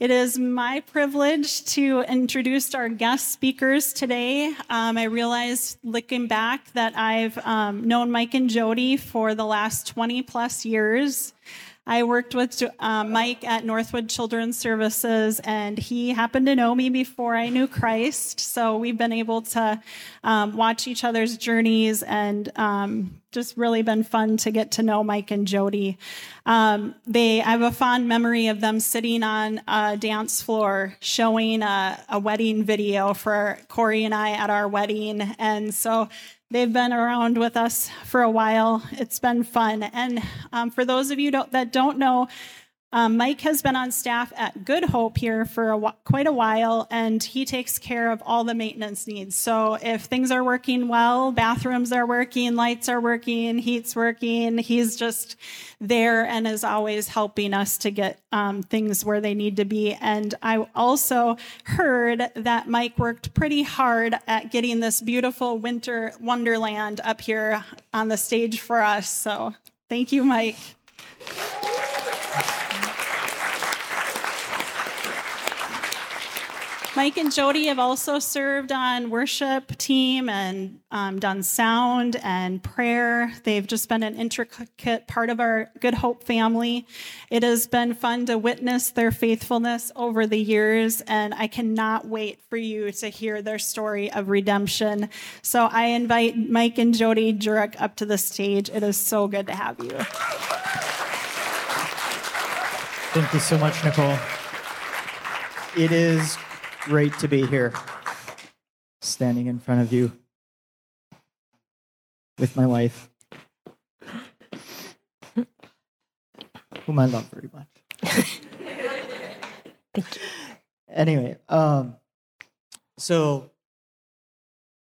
It is my privilege to introduce our guest speakers today. Um, I realized looking back that I've um, known Mike and Jody for the last 20 plus years. I worked with uh, Mike at Northwood Children's Services, and he happened to know me before I knew Christ. So we've been able to um, watch each other's journeys, and um, just really been fun to get to know Mike and Jody. Um, they, I have a fond memory of them sitting on a dance floor showing a, a wedding video for Corey and I at our wedding, and so They've been around with us for a while. It's been fun. And um, for those of you don't, that don't know, um, Mike has been on staff at Good Hope here for a, quite a while, and he takes care of all the maintenance needs. So if things are working well, bathrooms are working, lights are working, heat's working, he's just there and is always helping us to get um, things where they need to be. And I also heard that Mike worked pretty hard at getting this beautiful winter wonderland up here on the stage for us. So thank you, Mike. Mike and Jody have also served on worship team and um, done sound and prayer. They've just been an intricate part of our Good Hope family. It has been fun to witness their faithfulness over the years, and I cannot wait for you to hear their story of redemption. So I invite Mike and Jody Jurek up to the stage. It is so good to have you. Thank you so much, Nicole. It is great to be here, standing in front of you with my wife, whom I love very much. Thank you. Anyway, um, so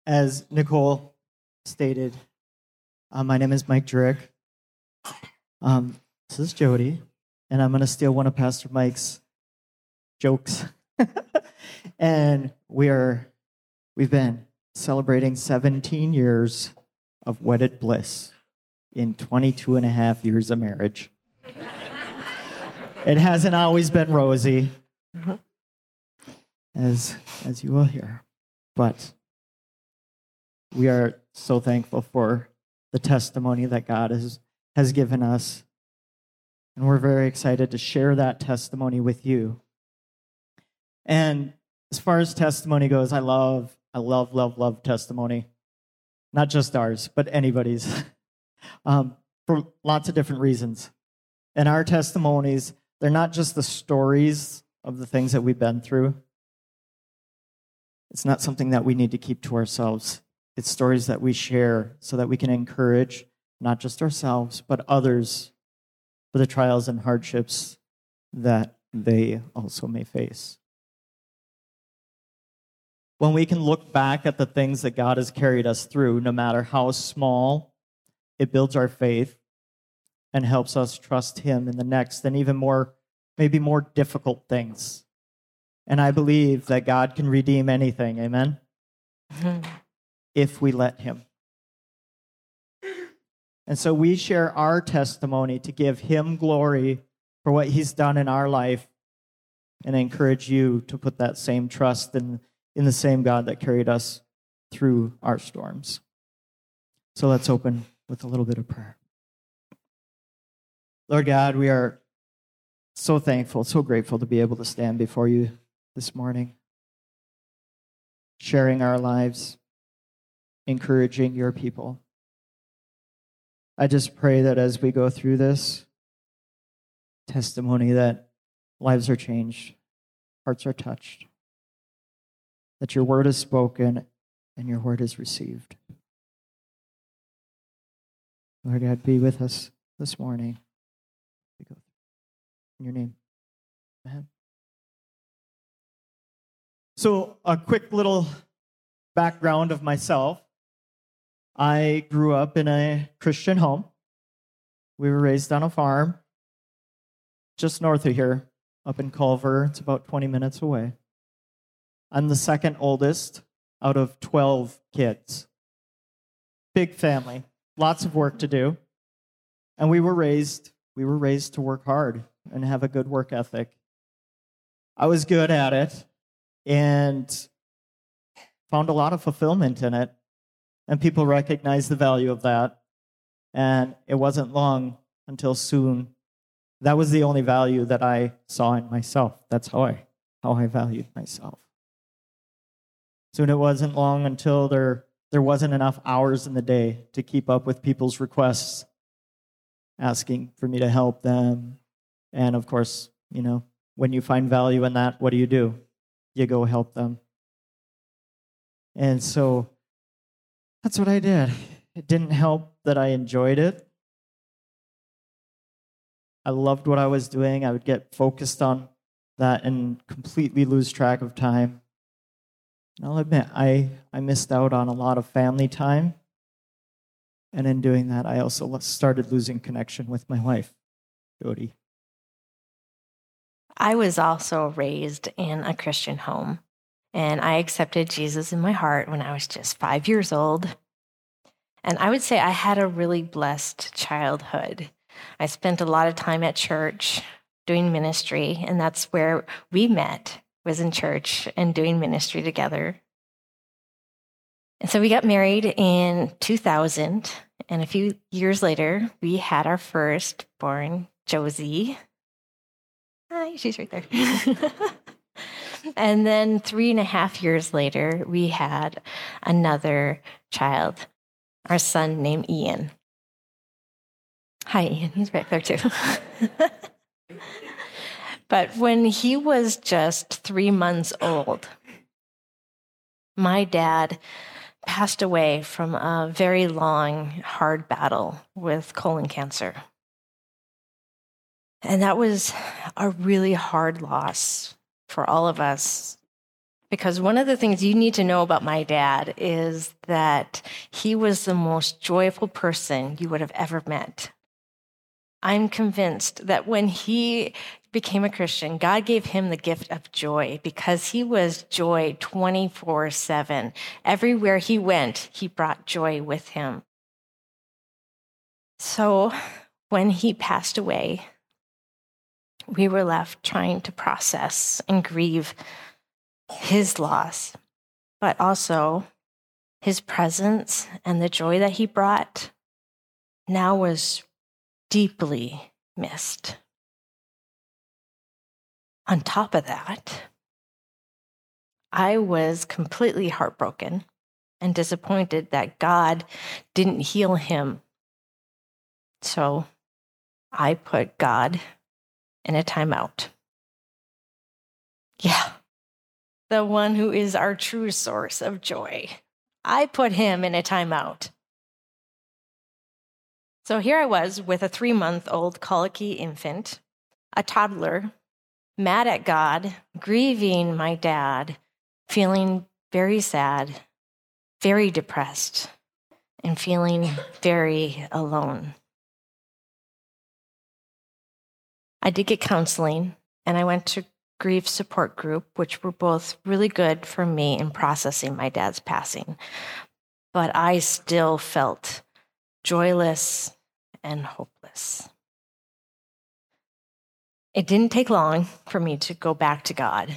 as Nicole stated, uh, my name is Mike Jurek. Um, this is Jody, and I'm going to steal one of Pastor Mike's jokes. and we are we've been celebrating 17 years of wedded bliss in 22 and a half years of marriage. it hasn't always been rosy, uh-huh. as as you will hear, but we are so thankful for the testimony that God has has given us, and we're very excited to share that testimony with you. And as far as testimony goes, I love, I love, love, love testimony. Not just ours, but anybody's. um, for lots of different reasons. And our testimonies, they're not just the stories of the things that we've been through. It's not something that we need to keep to ourselves. It's stories that we share so that we can encourage not just ourselves, but others for the trials and hardships that they also may face when we can look back at the things that God has carried us through, no matter how small, it builds our faith and helps us trust Him in the next and even more, maybe more difficult things. And I believe that God can redeem anything, amen? Mm-hmm. If we let Him. And so we share our testimony to give Him glory for what He's done in our life and encourage you to put that same trust in in the same God that carried us through our storms. So let's open with a little bit of prayer. Lord God, we are so thankful, so grateful to be able to stand before you this morning, sharing our lives, encouraging your people. I just pray that as we go through this testimony that lives are changed, hearts are touched that your word is spoken and your word is received. Lord God, be with us this morning. In your name. Amen. So, a quick little background of myself. I grew up in a Christian home. We were raised on a farm just north of here, up in Culver. It's about 20 minutes away. I'm the second oldest out of 12 kids. Big family, lots of work to do. And we were raised we were raised to work hard and have a good work ethic. I was good at it and found a lot of fulfillment in it. And people recognized the value of that. And it wasn't long until soon. That was the only value that I saw in myself. That's how I how I valued myself. Soon it wasn't long until there there wasn't enough hours in the day to keep up with people's requests asking for me to help them. And of course, you know, when you find value in that, what do you do? You go help them. And so that's what I did. It didn't help that I enjoyed it. I loved what I was doing. I would get focused on that and completely lose track of time. I'll admit, I, I missed out on a lot of family time. And in doing that, I also started losing connection with my wife, Jody. I was also raised in a Christian home, and I accepted Jesus in my heart when I was just five years old. And I would say I had a really blessed childhood. I spent a lot of time at church doing ministry, and that's where we met was in church and doing ministry together. And so we got married in 2000, and a few years later, we had our first born, Josie. Hi, she's right there. and then three and a half years later, we had another child, our son named Ian. Hi, Ian. He's right there too. but when he was just three months old, my dad passed away from a very long, hard battle with colon cancer. And that was a really hard loss for all of us. Because one of the things you need to know about my dad is that he was the most joyful person you would have ever met. I'm convinced that when he became a Christian, God gave him the gift of joy because he was joy 24 7. Everywhere he went, he brought joy with him. So when he passed away, we were left trying to process and grieve his loss, but also his presence and the joy that he brought now was deeply missed. On top of that, I was completely heartbroken and disappointed that God didn't heal him. So I put God in a timeout. Yeah, the one who is our true source of joy. I put him in a timeout. So here I was with a three month old colicky infant, a toddler, mad at God, grieving my dad, feeling very sad, very depressed, and feeling very alone. I did get counseling and I went to grief support group, which were both really good for me in processing my dad's passing. But I still felt joyless and hopeless. It didn't take long for me to go back to God.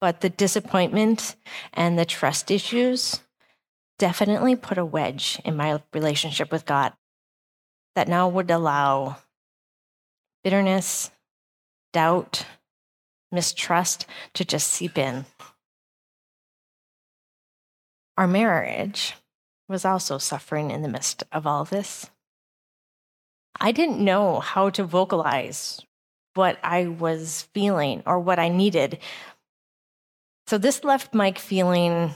But the disappointment and the trust issues definitely put a wedge in my relationship with God that now would allow bitterness, doubt, mistrust to just seep in. Our marriage was also suffering in the midst of all this. I didn't know how to vocalize what I was feeling or what I needed. So this left Mike feeling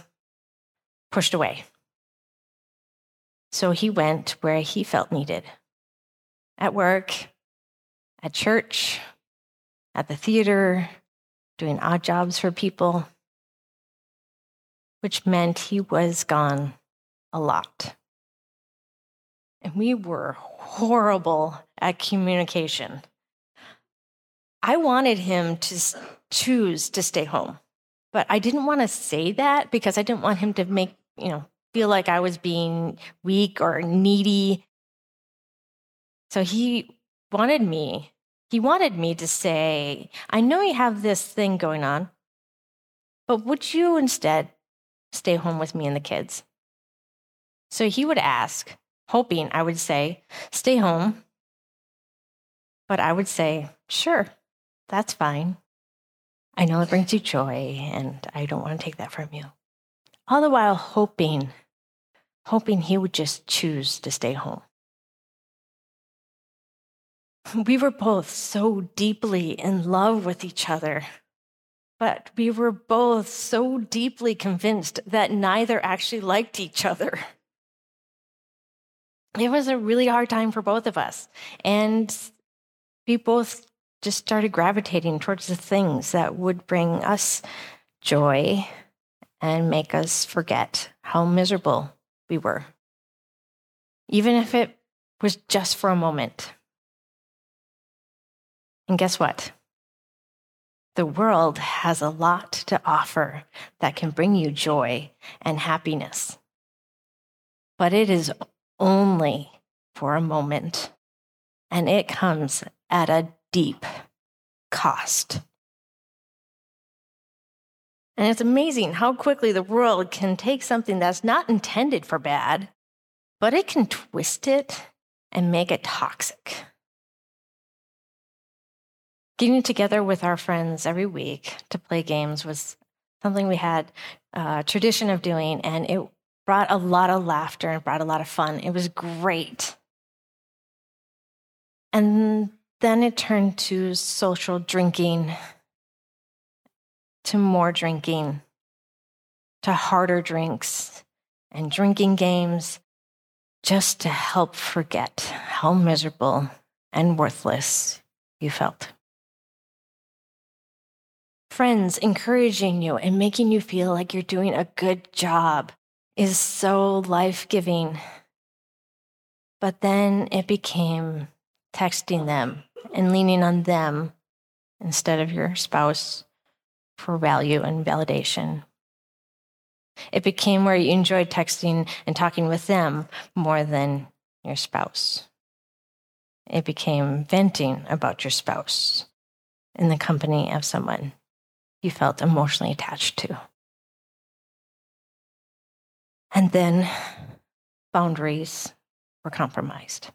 pushed away. So he went where he felt needed at work, at church, at the theater, doing odd jobs for people, which meant he was gone a lot. And we were horrible at communication. I wanted him to choose to stay home, but I didn't want to say that because I didn't want him to make, you know, feel like I was being weak or needy. So he wanted me He wanted me to say, I know you have this thing going on, but would you instead stay home with me and the kids? So he would ask, hoping I would say, Stay home. But I would say, Sure, that's fine. I know it brings you joy, and I don't want to take that from you. All the while hoping, hoping he would just choose to stay home. We were both so deeply in love with each other, but we were both so deeply convinced that neither actually liked each other. It was a really hard time for both of us. And we both just started gravitating towards the things that would bring us joy and make us forget how miserable we were, even if it was just for a moment. And guess what? The world has a lot to offer that can bring you joy and happiness. But it is only for a moment, and it comes at a deep cost. And it's amazing how quickly the world can take something that's not intended for bad, but it can twist it and make it toxic. Getting together with our friends every week to play games was something we had a tradition of doing, and it brought a lot of laughter and brought a lot of fun. It was great. And then it turned to social drinking, to more drinking, to harder drinks and drinking games, just to help forget how miserable and worthless you felt friends encouraging you and making you feel like you're doing a good job is so life giving. But then it became texting them and leaning on them instead of your spouse for value and validation. It became where you enjoyed texting and talking with them more than your spouse. It became venting about your spouse in the company of someone you felt emotionally attached to. And then boundaries were compromised.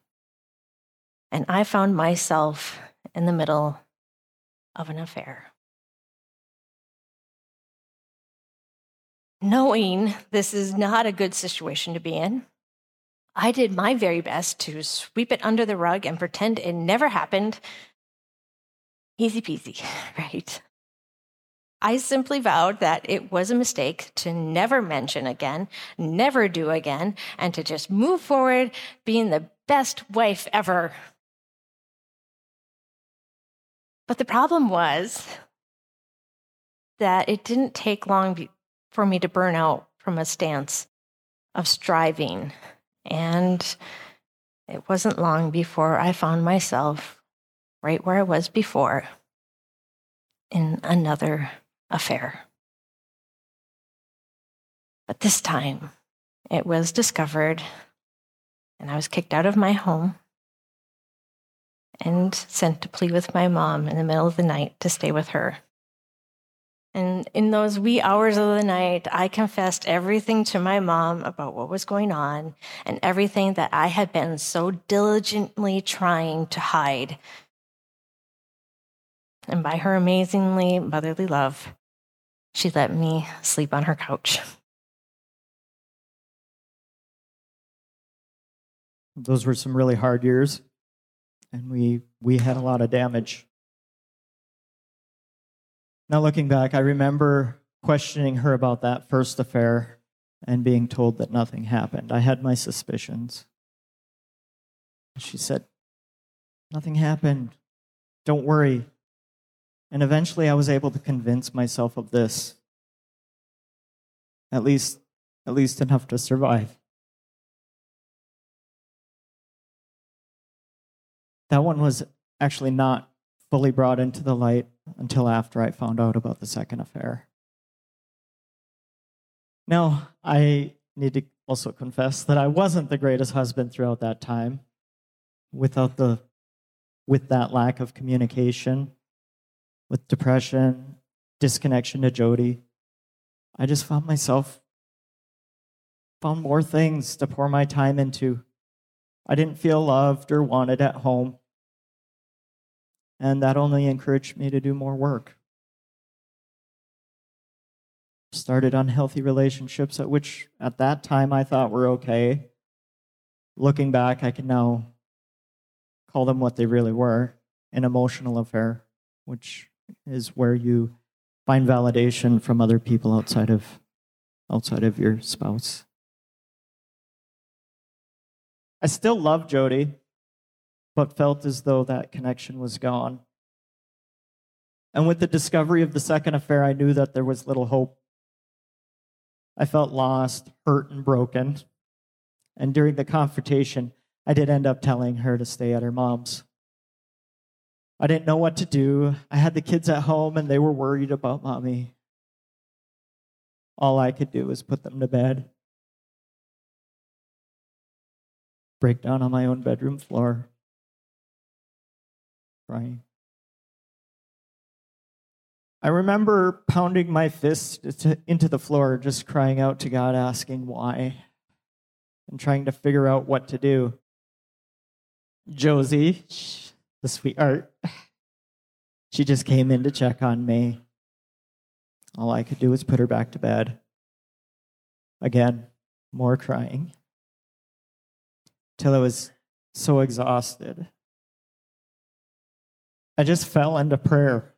And I found myself in the middle of an affair. Knowing this is not a good situation to be in, I did my very best to sweep it under the rug and pretend it never happened. Easy peasy, right? I simply vowed that it was a mistake to never mention again, never do again, and to just move forward being the best wife ever. But the problem was that it didn't take long for me to burn out from a stance of striving. And it wasn't long before I found myself right where I was before in another affair. But this time, it was discovered, and I was kicked out of my home and sent to plead with my mom in the middle of the night to stay with her. And in those wee hours of the night, I confessed everything to my mom about what was going on and everything that I had been so diligently trying to hide. And by her amazingly motherly love, she let me sleep on her couch. Those were some really hard years, and we, we had a lot of damage. Now, looking back, I remember questioning her about that first affair and being told that nothing happened. I had my suspicions. She said, Nothing happened. Don't worry. And eventually I was able to convince myself of this. At least at least enough to survive. That one was actually not fully brought into the light until after I found out about the second affair. Now, I need to also confess that I wasn't the greatest husband throughout that time. Without the with that lack of communication, with depression, disconnection to Jody, I just found myself found more things to pour my time into. I didn't feel loved or wanted at home. And that only encouraged me to do more work. Started unhealthy relationships at which at that time I thought were okay. Looking back, I can now call them what they really were an emotional affair, which is where you find validation from other people outside of outside of your spouse. I still love Jody, but felt as though that connection was gone. And with the discovery of the second affair, I knew that there was little hope. I felt lost, hurt, and broken. And during the confrontation, I did end up telling her to stay at her mom's. I didn't know what to do. I had the kids at home and they were worried about mommy. All I could do was put them to bed. Break down on my own bedroom floor, crying. I remember pounding my fist into the floor, just crying out to God, asking why, and trying to figure out what to do. Josie, the sweetheart, she just came in to check on me. All I could do was put her back to bed. Again, more crying. Till I was so exhausted. I just fell into prayer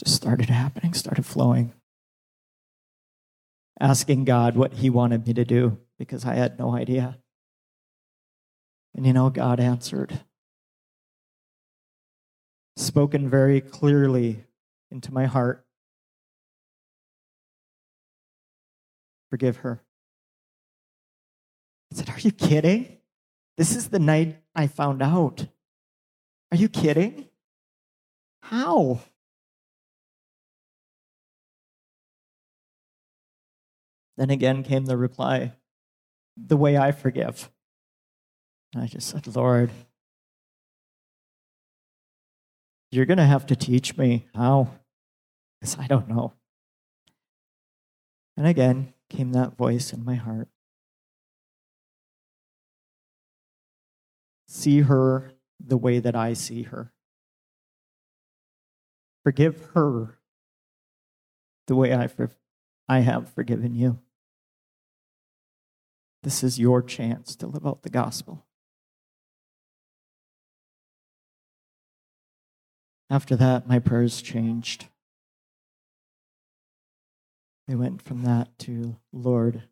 just started happening, started flowing. Asking God what He wanted me to do because I had no idea. And you know, God answered. Spoken very clearly into my heart. Forgive her. I said, Are you kidding? This is the night I found out. Are you kidding? How? Then again came the reply, the way I forgive. And I just said, Lord, you're going to have to teach me how, because I don't know. And again came that voice in my heart. See her the way that I see her. Forgive her the way I, for- I have forgiven you. This is your chance to live out the gospel. After that, my prayers changed. They went from that to, Lord,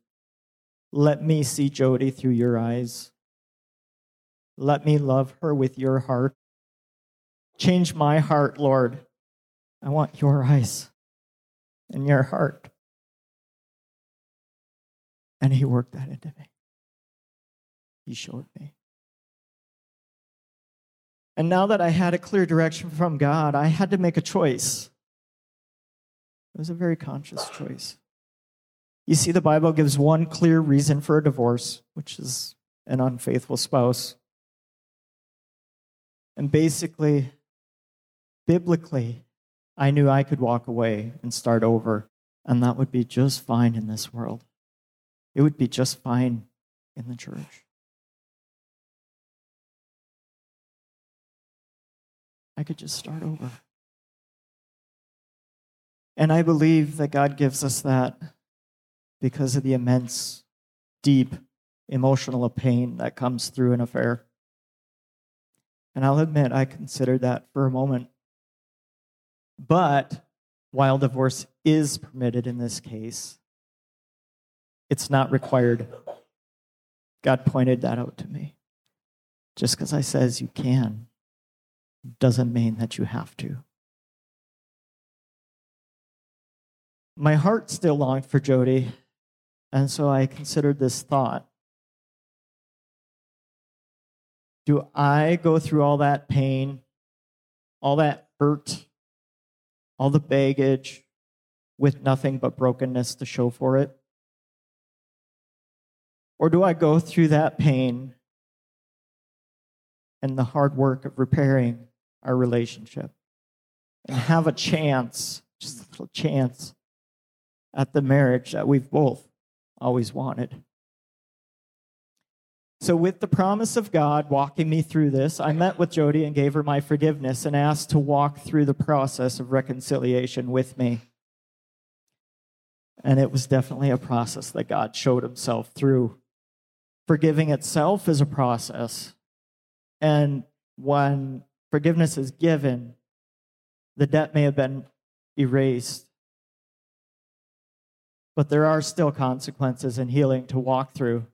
let me see Jody through your eyes. Let me love her with your heart. Change my heart, Lord. I want your eyes and your heart. And he worked that into me. He showed me. And now that I had a clear direction from God, I had to make a choice. It was a very conscious choice. You see, the Bible gives one clear reason for a divorce, which is an unfaithful spouse. And basically, biblically, I knew I could walk away and start over, and that would be just fine in this world it would be just fine in the church. I could just start over. And I believe that God gives us that because of the immense, deep emotional pain that comes through an affair. And I'll admit, I considered that for a moment. But while divorce is permitted in this case, it's not required. God pointed that out to me. Just because I says you can doesn't mean that you have to. My heart still longed for Jody, and so I considered this thought. Do I go through all that pain, all that hurt, all the baggage with nothing but brokenness to show for it? Or do I go through that pain and the hard work of repairing our relationship and have a chance, just a little chance, at the marriage that we've both always wanted. So, with the promise of God walking me through this, I met with Jody and gave her my forgiveness and asked to walk through the process of reconciliation with me. And it was definitely a process that God showed himself through. Forgiving itself is a process. And when forgiveness is given, the debt may have been erased. But there are still consequences and healing to walk through.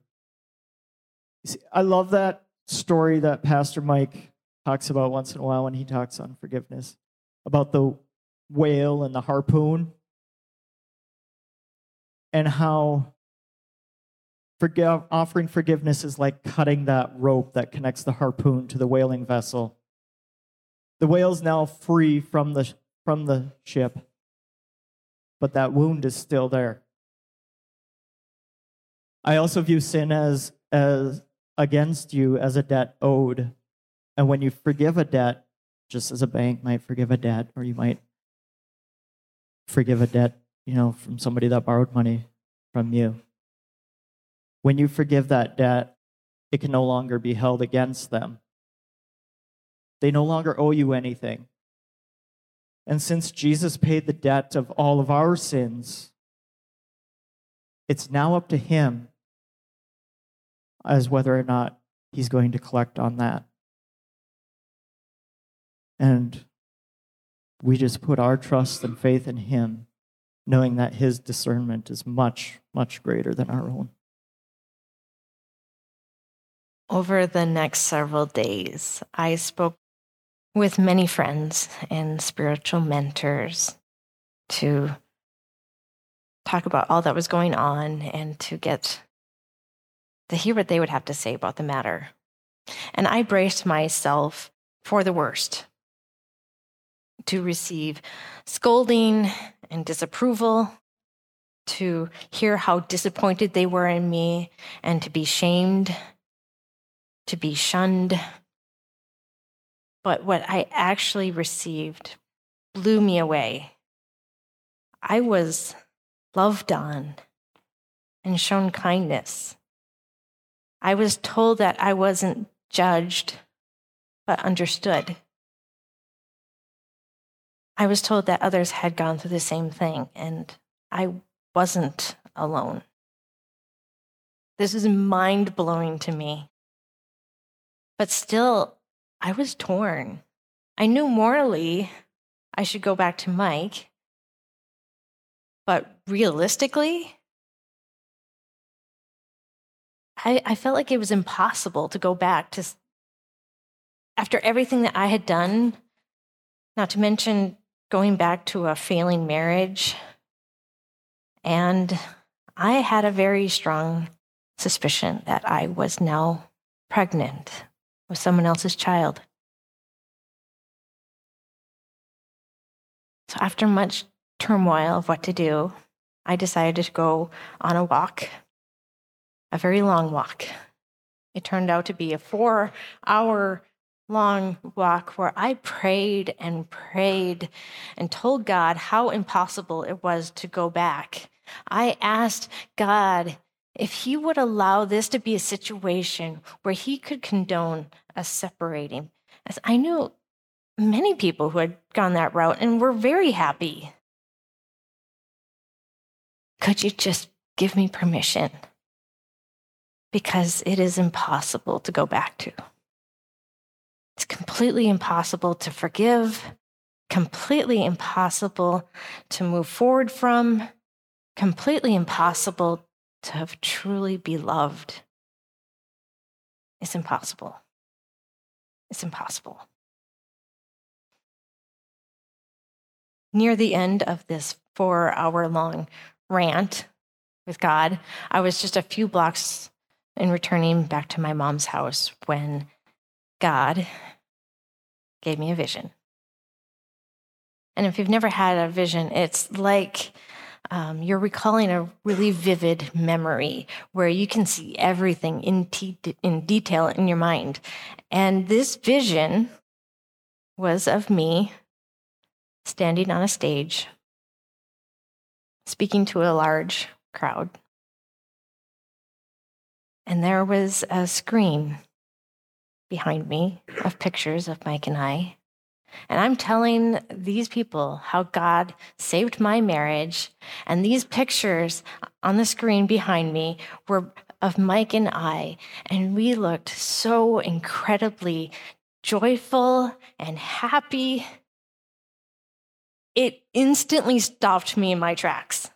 See, I love that story that Pastor Mike talks about once in a while when he talks on forgiveness about the whale and the harpoon and how forgive, offering forgiveness is like cutting that rope that connects the harpoon to the whaling vessel. The whale's now free from the, from the ship, but that wound is still there. I also view sin as, as against you as a debt owed. And when you forgive a debt, just as a bank might forgive a debt, or you might forgive a debt, you know, from somebody that borrowed money from you. When you forgive that debt, it can no longer be held against them. They no longer owe you anything. And since Jesus paid the debt of all of our sins, it's now up to him as whether or not he's going to collect on that. And we just put our trust and faith in him, knowing that his discernment is much, much greater than our own. Over the next several days, I spoke with many friends and spiritual mentors to talk about all that was going on and to get to hear what they would have to say about the matter. And I braced myself for the worst to receive scolding and disapproval, to hear how disappointed they were in me, and to be shamed, to be shunned. But what I actually received blew me away. I was loved on and shown kindness. I was told that I wasn't judged, but understood. I was told that others had gone through the same thing, and I wasn't alone. This is mind blowing to me. But still, I was torn. I knew morally I should go back to Mike, but realistically, I, I felt like it was impossible to go back to after everything that I had done, not to mention going back to a failing marriage. And I had a very strong suspicion that I was now pregnant with someone else's child. So, after much turmoil of what to do, I decided to go on a walk a very long walk. It turned out to be a four hour long walk where I prayed and prayed and told God how impossible it was to go back. I asked God if He would allow this to be a situation where He could condone us separating. As I knew many people who had gone that route and were very happy. Could you just give me permission? because it is impossible to go back to. It's completely impossible to forgive, completely impossible to move forward from, completely impossible to have truly be loved. It's impossible. It's impossible. Near the end of this four hour long rant with God, I was just a few blocks and returning back to my mom's house when God gave me a vision. And if you've never had a vision, it's like um, you're recalling a really vivid memory where you can see everything in, te- in detail in your mind. And this vision was of me standing on a stage, speaking to a large crowd. And there was a screen behind me of pictures of Mike and I. And I'm telling these people how God saved my marriage. And these pictures on the screen behind me were of Mike and I. And we looked so incredibly joyful and happy. It instantly stopped me in my tracks.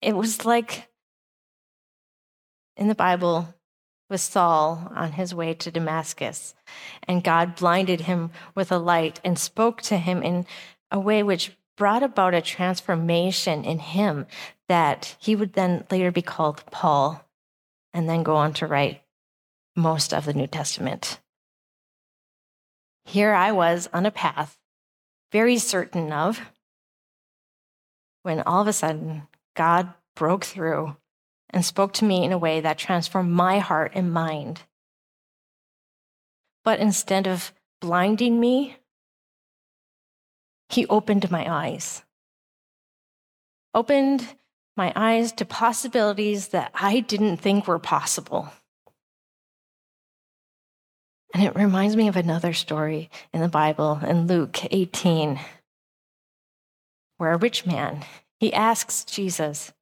It was like in the Bible, with Saul on his way to Damascus. And God blinded him with a light and spoke to him in a way which brought about a transformation in him that he would then later be called Paul and then go on to write most of the New Testament. Here I was on a path, very certain of, when all of a sudden God broke through and spoke to me in a way that transformed my heart and mind. But instead of blinding me, he opened my eyes. Opened my eyes to possibilities that I didn't think were possible. And it reminds me of another story in the Bible in Luke 18, where a rich man, he asks Jesus,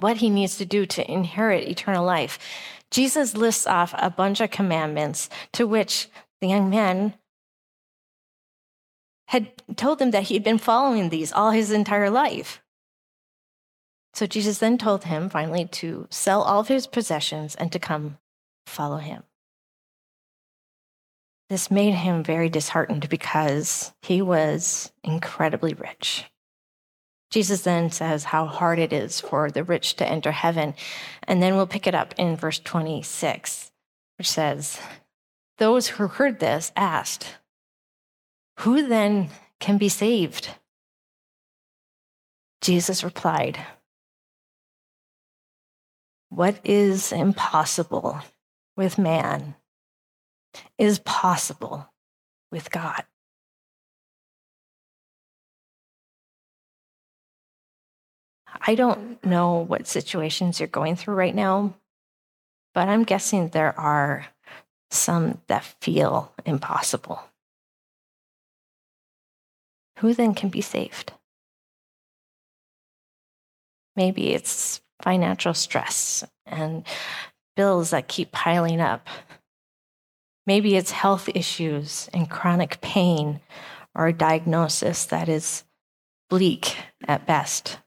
what he needs to do to inherit eternal life. Jesus lists off a bunch of commandments to which the young man had told him that he had been following these all his entire life. So Jesus then told him finally to sell all of his possessions and to come follow him. This made him very disheartened because he was incredibly rich. Jesus then says how hard it is for the rich to enter heaven. And then we'll pick it up in verse 26, which says, Those who heard this asked, Who then can be saved? Jesus replied, What is impossible with man is possible with God. I don't know what situations you're going through right now, but I'm guessing there are some that feel impossible. Who then can be saved? Maybe it's financial stress and bills that keep piling up. Maybe it's health issues and chronic pain or a diagnosis that is bleak at best.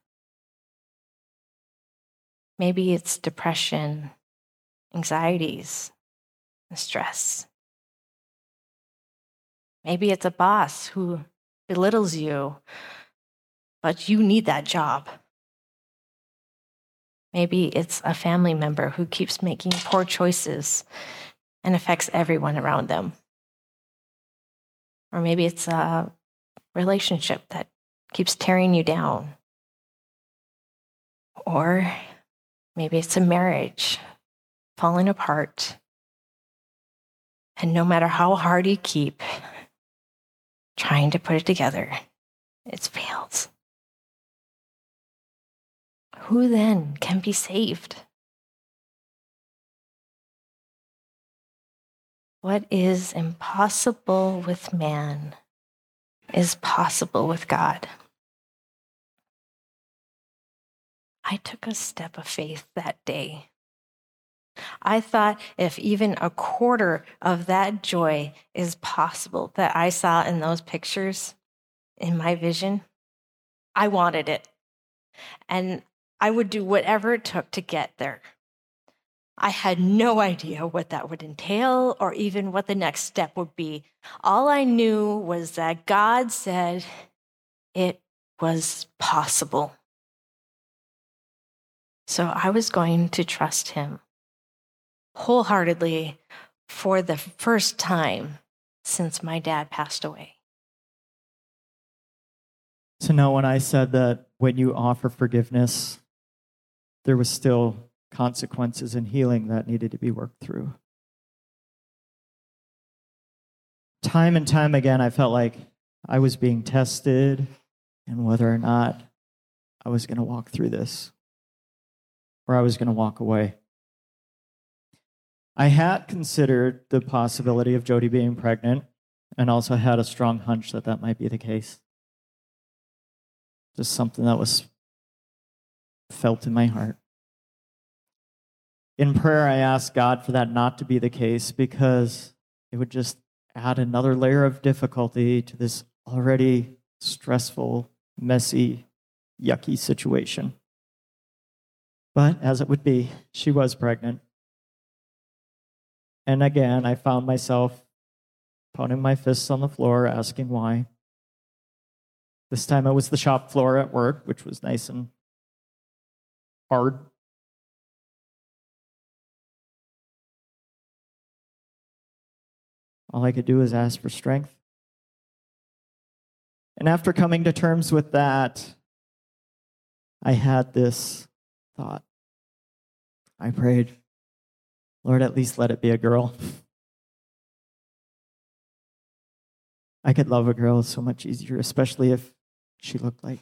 Maybe it's depression, anxieties, and stress. Maybe it's a boss who belittles you, but you need that job. Maybe it's a family member who keeps making poor choices and affects everyone around them. Or maybe it's a relationship that keeps tearing you down. Or Maybe it's a marriage falling apart. And no matter how hard you keep trying to put it together, it fails. Who then can be saved? What is impossible with man is possible with God. I took a step of faith that day. I thought if even a quarter of that joy is possible that I saw in those pictures in my vision, I wanted it. And I would do whatever it took to get there. I had no idea what that would entail or even what the next step would be. All I knew was that God said it was possible. So I was going to trust him wholeheartedly for the first time since my dad passed away. to know when I said that when you offer forgiveness, there was still consequences and healing that needed to be worked through. Time and time again, I felt like I was being tested and whether or not I was going to walk through this or I was going to walk away. I had considered the possibility of Jody being pregnant and also had a strong hunch that that might be the case. Just something that was felt in my heart. In prayer, I asked God for that not to be the case because it would just add another layer of difficulty to this already stressful, messy, yucky situation. But as it would be, she was pregnant. And again, I found myself pounding my fists on the floor, asking why. This time it was the shop floor at work, which was nice and hard. All I could do was ask for strength. And after coming to terms with that, I had this thought. I prayed, Lord, at least let it be a girl. I could love a girl so much easier, especially if she looked like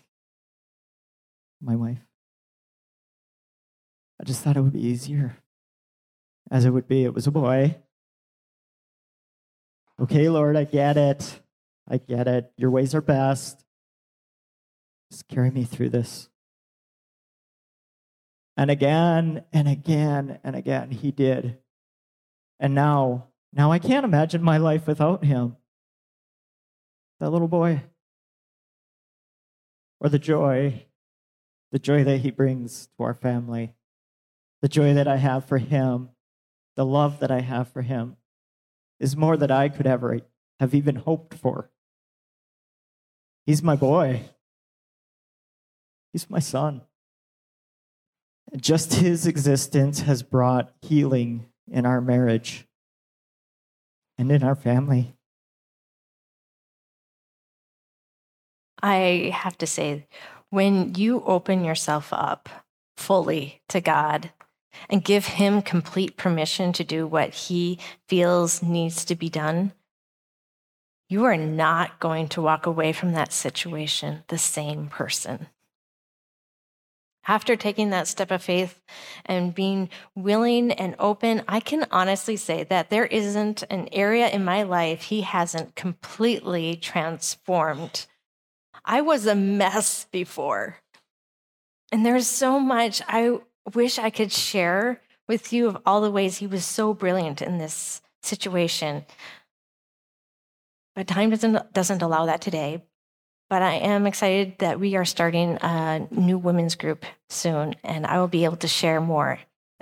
my wife. I just thought it would be easier. As it would be, it was a boy. Okay, Lord, I get it. I get it. Your ways are best. Just carry me through this. And again and again and again, he did. And now, now I can't imagine my life without him. That little boy. Or the joy, the joy that he brings to our family, the joy that I have for him, the love that I have for him is more than I could ever have even hoped for. He's my boy. He's my son. Just his existence has brought healing in our marriage and in our family. I have to say, when you open yourself up fully to God and give Him complete permission to do what He feels needs to be done, you are not going to walk away from that situation the same person. After taking that step of faith and being willing and open, I can honestly say that there isn't an area in my life he hasn't completely transformed. I was a mess before. And there's so much I wish I could share with you of all the ways he was so brilliant in this situation. But time doesn't, doesn't allow that today. But I am excited that we are starting a new women's group soon, and I will be able to share more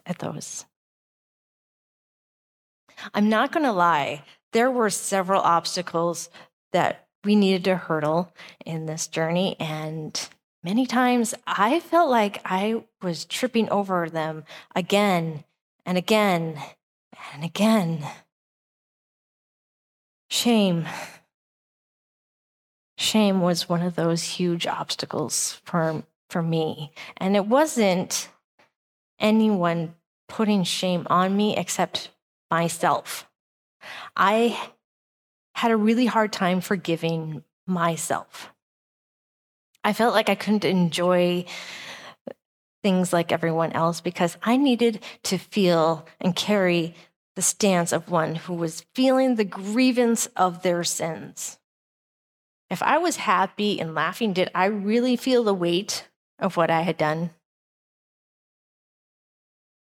at those. I'm not going to lie, there were several obstacles that we needed to hurdle in this journey, and many times I felt like I was tripping over them again and again and again. Shame. Shame was one of those huge obstacles for, for me. And it wasn't anyone putting shame on me except myself. I had a really hard time forgiving myself. I felt like I couldn't enjoy things like everyone else because I needed to feel and carry the stance of one who was feeling the grievance of their sins. If I was happy and laughing, did I really feel the weight of what I had done?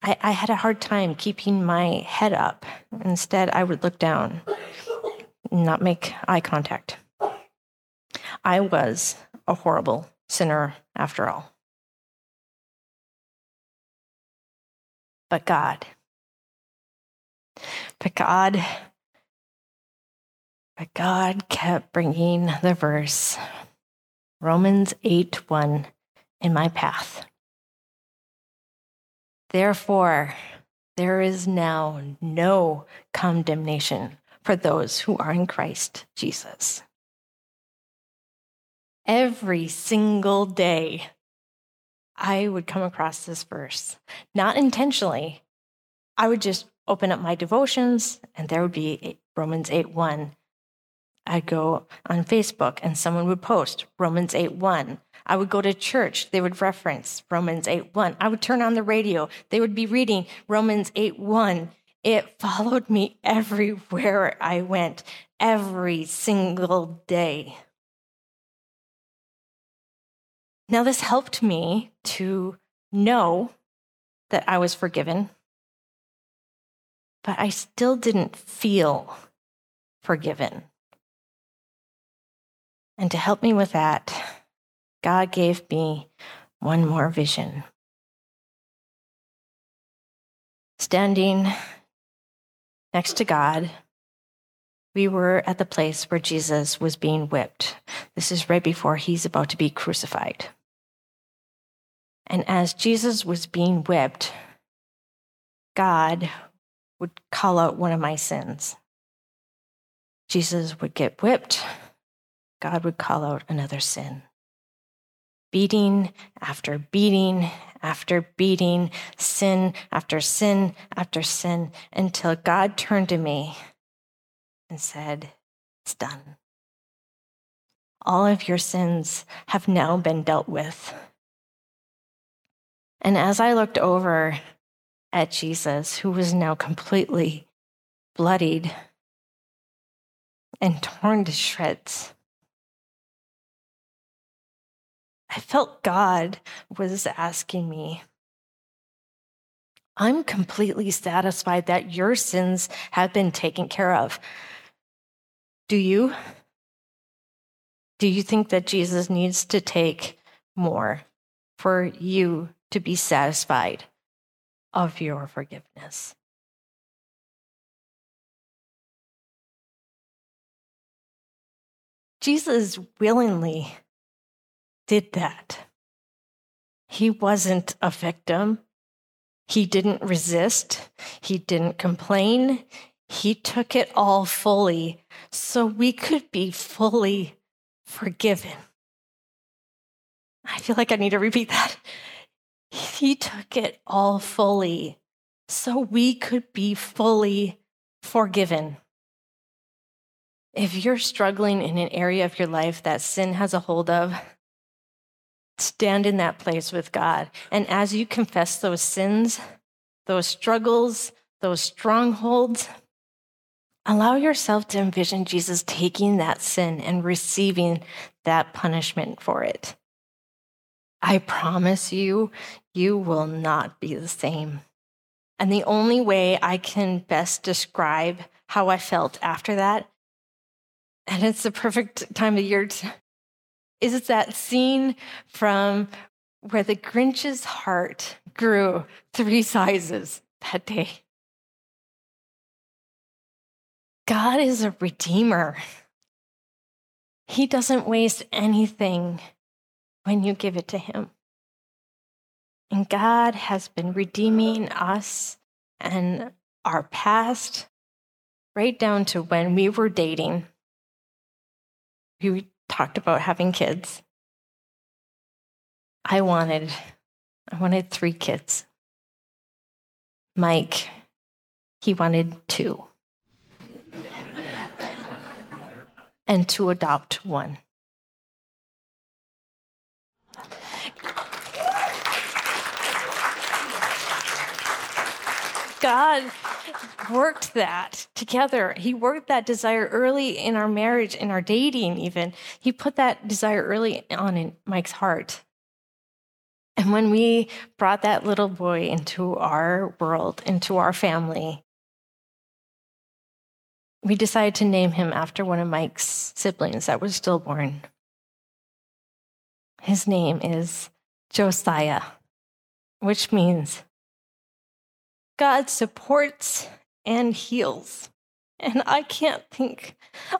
I, I, had a hard time keeping my head up. Instead, I would look down, not make eye contact. I was a horrible sinner after all. But God, but God, but God kept bringing the verse, Romans 8 1, in my path. Therefore, there is now no condemnation for those who are in Christ Jesus. every single day, I would come across this verse, not intentionally. I would just open up my devotions, and there would be Romans 8 1. I'd go on Facebook and someone would post Romans 8 1. I would go to church, they would reference Romans 8 1. I would turn on the radio, they would be reading Romans 8 1. It followed me everywhere I went, every single day. Now, this helped me to know that I was forgiven, but I still didn't feel forgiven. And to help me with that, God gave me one more vision. Standing next to God, we were at the place where Jesus was being whipped. This is right before he's about to be crucified. And as Jesus was being whipped, God would call out one of my sins. Jesus would get whipped, God would call out another sin. Beating after beating after beating, sin after sin after sin, until God turned to me and said, It's done. All of your sins have now been dealt with. And as I looked over at Jesus, who was now completely bloodied and torn to shreds, I felt God was asking me, I'm completely satisfied that your sins have been taken care of. Do you? Do you think that Jesus needs to take more for you to be satisfied of your forgiveness? Jesus willingly did that. He wasn't a victim. He didn't resist. He didn't complain. He took it all fully so we could be fully forgiven. I feel like I need to repeat that. He took it all fully so we could be fully forgiven. If you're struggling in an area of your life that sin has a hold of, stand in that place with God. And as you confess those sins, those struggles, those strongholds, allow yourself to envision Jesus taking that sin and receiving that punishment for it. I promise you, you will not be the same. And the only way I can best describe how I felt after that, and it's the perfect time of year to, is it that scene from where the Grinch's heart grew three sizes that day. God is a redeemer. He doesn't waste anything when you give it to Him. And God has been redeeming us and our past right down to when we were dating. We talked about having kids. I wanted I wanted 3 kids. Mike he wanted 2. and to adopt one. God worked that together. He worked that desire early in our marriage, in our dating, even. He put that desire early on in Mike's heart. And when we brought that little boy into our world, into our family, we decided to name him after one of Mike's siblings that was stillborn. His name is Josiah, which means God supports and heals. And I can't think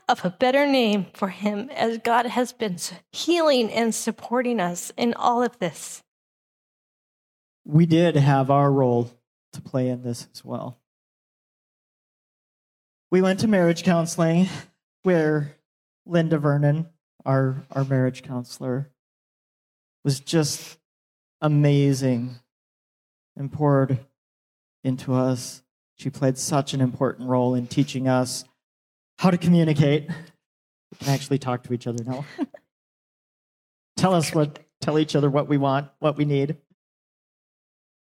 of a better name for him as God has been healing and supporting us in all of this. We did have our role to play in this as well. We went to marriage counseling where Linda Vernon, our, our marriage counselor, was just amazing and poured into us. She played such an important role in teaching us how to communicate. We can actually talk to each other now. tell us what, tell each other what we want, what we need.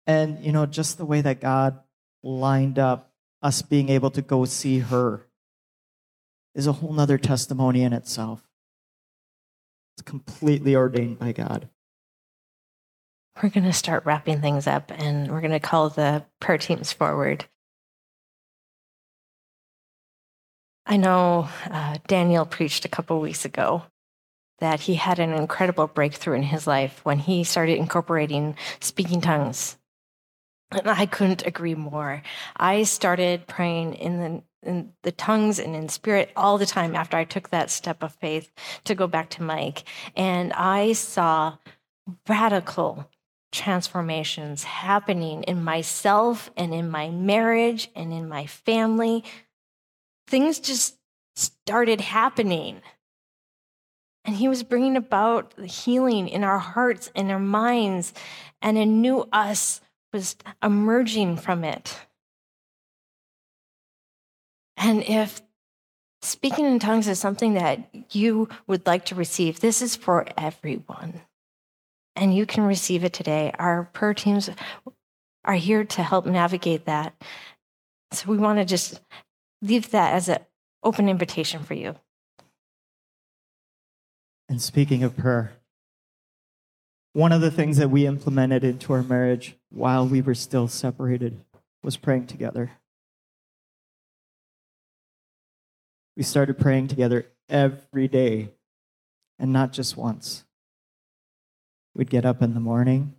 And, you know, just the way that God lined up us being able to go see her is a whole nother testimony in itself. It's completely ordained by God. We're going to start wrapping things up and we're going to call the prayer teams forward. I know uh, Daniel preached a couple weeks ago that he had an incredible breakthrough in his life when he started incorporating speaking tongues. And I couldn't agree more. I started praying in the in the tongues and in spirit all the time after I took that step of faith to go back to Mike. And I saw radical transformations happening in myself and in my marriage and in my family. Things just started happening. And he was bringing about the healing in our hearts and our minds, and a new us was emerging from it. And if speaking in tongues is something that you would like to receive, this is for everyone. And you can receive it today. Our prayer teams are here to help navigate that. So we want to just leave that as an open invitation for you. And speaking of prayer, one of the things that we implemented into our marriage while we were still separated was praying together. We started praying together every day and not just once. We'd get up in the morning,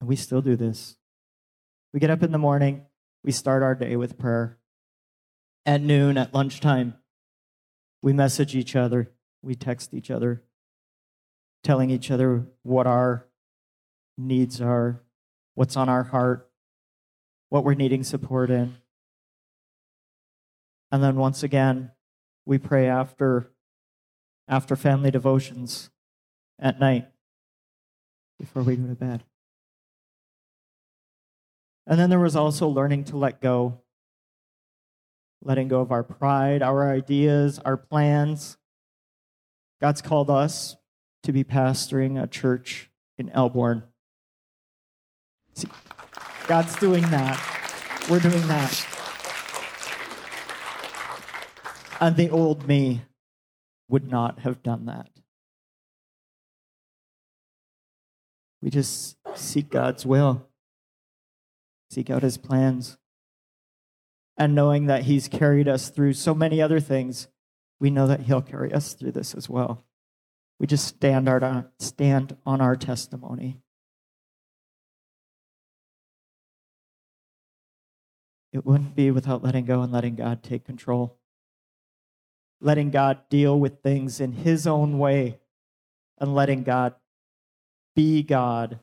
and we still do this. We get up in the morning, we start our day with prayer. At noon, at lunchtime, we message each other, we text each other, telling each other what our needs are, what's on our heart, what we're needing support in. And then once again, we pray after after family devotions at night before we go to bed. And then there was also learning to let go, letting go of our pride, our ideas, our plans. God's called us to be pastoring a church in Elborn. See, God's doing that. We're doing that. And the old me would not have done that. We just seek God's will, seek out his plans. And knowing that he's carried us through so many other things, we know that he'll carry us through this as well. We just stand, our, stand on our testimony. It wouldn't be without letting go and letting God take control letting God deal with things in His own way and letting God be God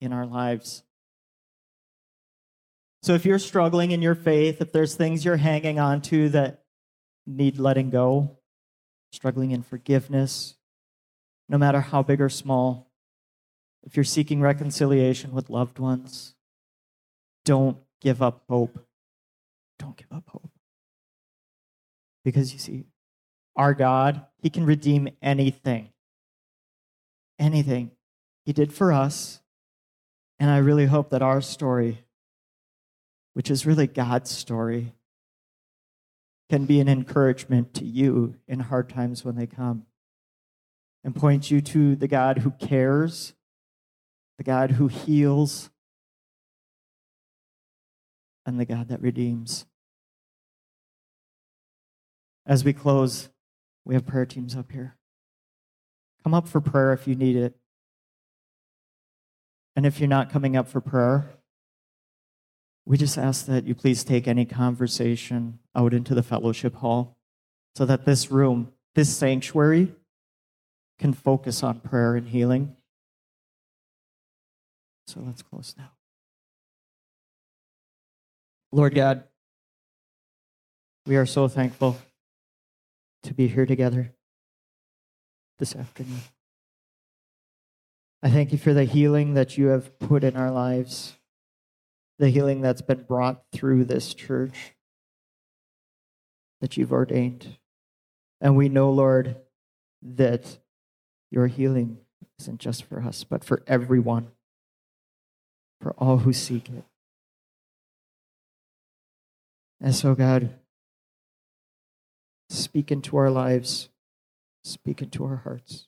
in our lives. So if you're struggling in your faith, if there's things you're hanging on to that need letting go, struggling in forgiveness, no matter how big or small, if you're seeking reconciliation with loved ones, don't give up hope. Don't give up hope. Because you see, our God, He can redeem anything. Anything He did for us. And I really hope that our story, which is really God's story, can be an encouragement to you in hard times when they come and point you to the God who cares, the God who heals, and the God that redeems. As we close, we have prayer teams up here. Come up for prayer if you need it. And if you're not coming up for prayer, we just ask that you please take any conversation out into the fellowship hall so that this room, this sanctuary, can focus on prayer and healing. So let's close now. Lord God, we are so thankful to be here together. this afternoon. I thank you for the healing that you have put in our lives, the healing that's been brought through this church that you've ordained. And we know, Lord, that your healing isn't just for us, but for everyone, for all who seek it. And so, God, speak into our lives, speak into our hearts.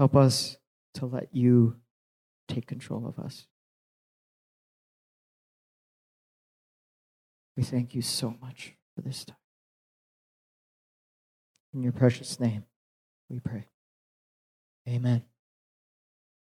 Help us to let you take control of us. We thank you so much for this time. In your precious name, we pray. Amen.